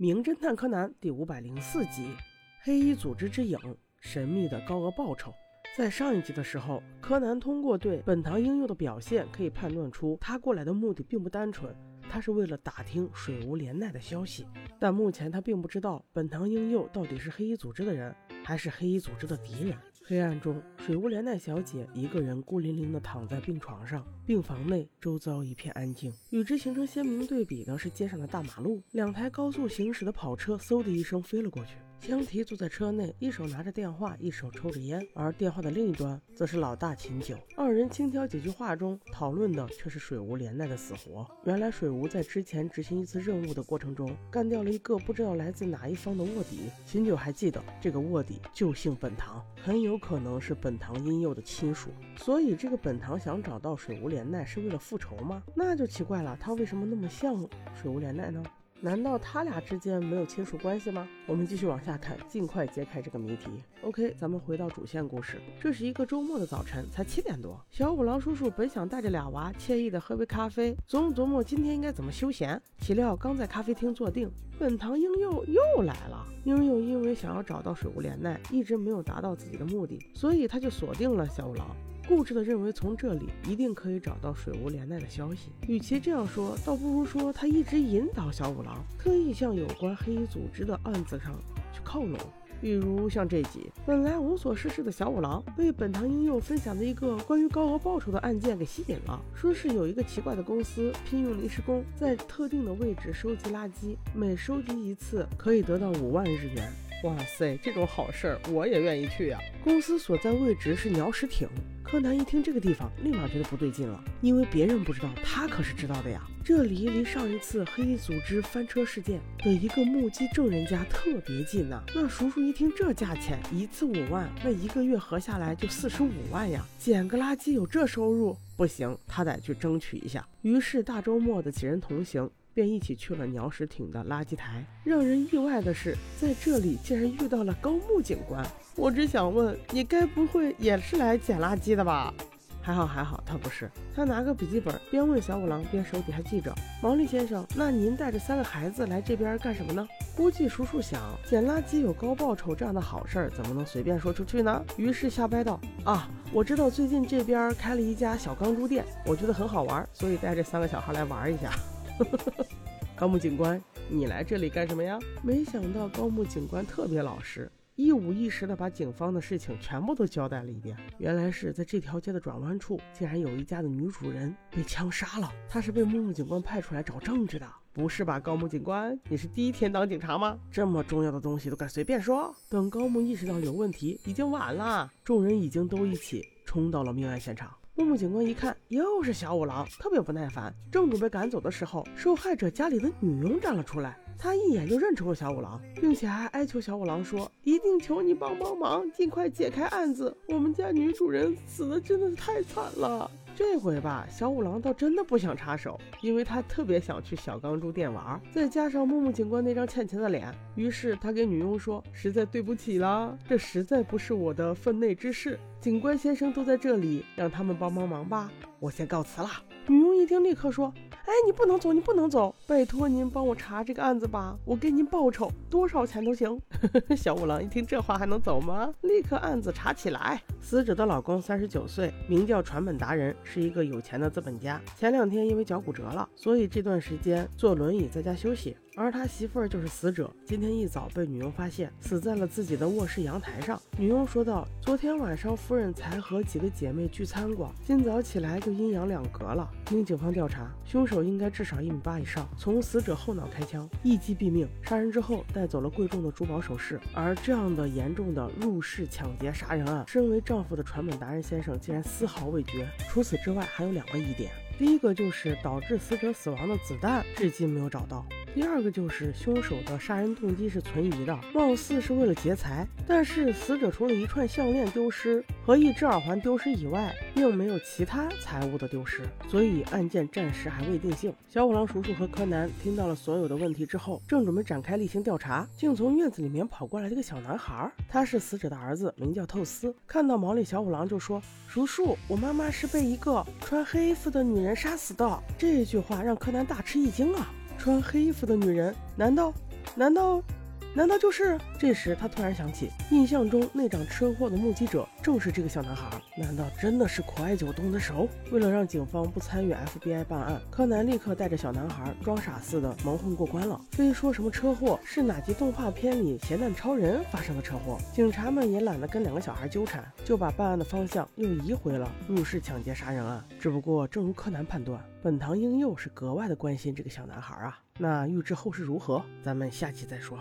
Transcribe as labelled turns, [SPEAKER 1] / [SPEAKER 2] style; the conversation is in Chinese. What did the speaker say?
[SPEAKER 1] 名侦探柯南》第五百零四集《黑衣组织之影：神秘的高额报酬》。在上一集的时候，柯南通过对本堂英佑的表现，可以判断出他过来的目的并不单纯，他是为了打听水无怜奈的消息。但目前他并不知道本堂英佑到底是黑衣组织的人，还是黑衣组织的敌人。黑暗中，水无怜奈小姐一个人孤零零地躺在病床上，病房内周遭一片安静。与之形成鲜明对比的是街上的大马路，两台高速行驶的跑车嗖的一声飞了过去。香缇坐在车内，一手拿着电话，一手抽着烟，而电话的另一端则是老大秦九。二人轻挑几句话中，讨论的却是水无怜奈的死活。原来水无在之前执行一次任务的过程中，干掉了一个不知道来自哪一方的卧底。秦九还记得这个卧底就姓本堂，很有可能是本堂殷佑的亲属。所以这个本堂想找到水无怜奈是为了复仇吗？那就奇怪了，他为什么那么像水无怜奈呢？难道他俩之间没有亲属关系吗？我们继续往下看，尽快揭开这个谜题。OK，咱们回到主线故事。这是一个周末的早晨，才七点多。小五郎叔叔本想带着俩娃惬意的喝杯咖啡，琢磨琢磨今天应该怎么休闲。岂料刚在咖啡厅坐定，本堂英佑又来了。英佑因为想要找到水无怜奈，一直没有达到自己的目的，所以他就锁定了小五郎。固执地认为从这里一定可以找到水无怜奈的消息。与其这样说，倒不如说他一直引导小五郎，特意向有关黑衣组织的案子上去靠拢。比如像这集，本来无所事事的小五郎被本堂英佑分享的一个关于高额报酬的案件给吸引了，说是有一个奇怪的公司聘用临时工，在特定的位置收集垃圾，每收集一次可以得到五万日元。哇塞，这种好事儿我也愿意去呀！公司所在位置是鸟屎町。柯南一听这个地方，立马觉得不对劲了，因为别人不知道，他可是知道的呀。这里离上一次黑衣组织翻车事件的一个目击证人家特别近呐。那叔叔一听这价钱，一次五万，那一个月合下来就四十五万呀。捡个垃圾有这收入，不行，他得去争取一下。于是大周末的几人同行。便一起去了鸟屎町的垃圾台。让人意外的是，在这里竟然遇到了高木警官。我只想问，你该不会也是来捡垃圾的吧？还好还好，他不是。他拿个笔记本，边问小五郎，边手底下记着：“毛利先生，那您带着三个孩子来这边干什么呢？”估计叔叔想，捡垃圾有高报酬这样的好事儿，怎么能随便说出去呢？于是瞎掰道：“啊，我知道最近这边开了一家小钢珠店，我觉得很好玩，所以带着三个小孩来玩一下。” 高木警官，你来这里干什么呀？没想到高木警官特别老实，一五一十的把警方的事情全部都交代了一遍。原来是在这条街的转弯处，竟然有一家的女主人被枪杀了。她是被木木警官派出来找证据的，不是吧？高木警官，你是第一天当警察吗？这么重要的东西都敢随便说？等高木意识到有问题，已经晚了。众人已经都一起冲到了命案现场。木木警官一看，又是小五郎，特别不耐烦。正准备赶走的时候，受害者家里的女佣站了出来。他一眼就认出了小五郎，并且还哀求小五郎说：“一定求你帮帮忙，尽快解开案子。我们家女主人死的真的是太惨了。”这回吧，小五郎倒真的不想插手，因为他特别想去小钢珠店玩。再加上木木警官那张欠钱的脸，于是他给女佣说：“实在对不起啦，这实在不是我的分内之事。警官先生都在这里，让他们帮帮忙吧。我先告辞了。”女佣一听，立刻说。哎，你不能走，你不能走！拜托您帮我查这个案子吧，我给您报酬，多少钱都行。小五郎一听这话还能走吗？立刻案子查起来。死者的老公三十九岁，名叫传本达人，是一个有钱的资本家。前两天因为脚骨折了，所以这段时间坐轮椅在家休息。而他媳妇儿就是死者，今天一早被女佣发现死在了自己的卧室阳台上。女佣说道：“昨天晚上夫人才和几个姐妹聚餐过，今早起来就阴阳两隔了。”经警方调查，凶手应该至少一米八以上，从死者后脑开枪，一击毙命。杀人之后带走了贵重的珠宝首饰。而这样的严重的入室抢劫杀人案，身为丈夫的传本达人先生竟然丝毫未觉。除此之外，还有两个疑点。第一个就是导致死者死亡的子弹，至今没有找到。第二个就是凶手的杀人动机是存疑的，貌似是为了劫财。但是死者除了一串项链丢失和一只耳环丢失以外，并没有其他财物的丢失，所以案件暂时还未定性。小五郎叔叔和柯南听到了所有的问题之后，正准备展开例行调查，竟从院子里面跑过来了一个小男孩，他是死者的儿子，名叫透斯。看到毛利小五郎就说：“叔叔，我妈妈是被一个穿黑衣服的女人杀死的。”这句话让柯南大吃一惊啊！穿黑衣服的女人，难道难道？难道就是？这时他突然想起，印象中那场车祸的目击者正是这个小男孩。难道真的是苦艾酒动的手？为了让警方不参与 FBI 办案，柯南立刻带着小男孩装傻似的蒙混过关了。非说什么车祸是哪集动画片里咸蛋超人发生的车祸，警察们也懒得跟两个小孩纠缠，就把办案的方向又移回了入室抢劫杀人案。只不过，正如柯南判断，本堂英佑是格外的关心这个小男孩啊。那预知后事如何，咱们下期再说。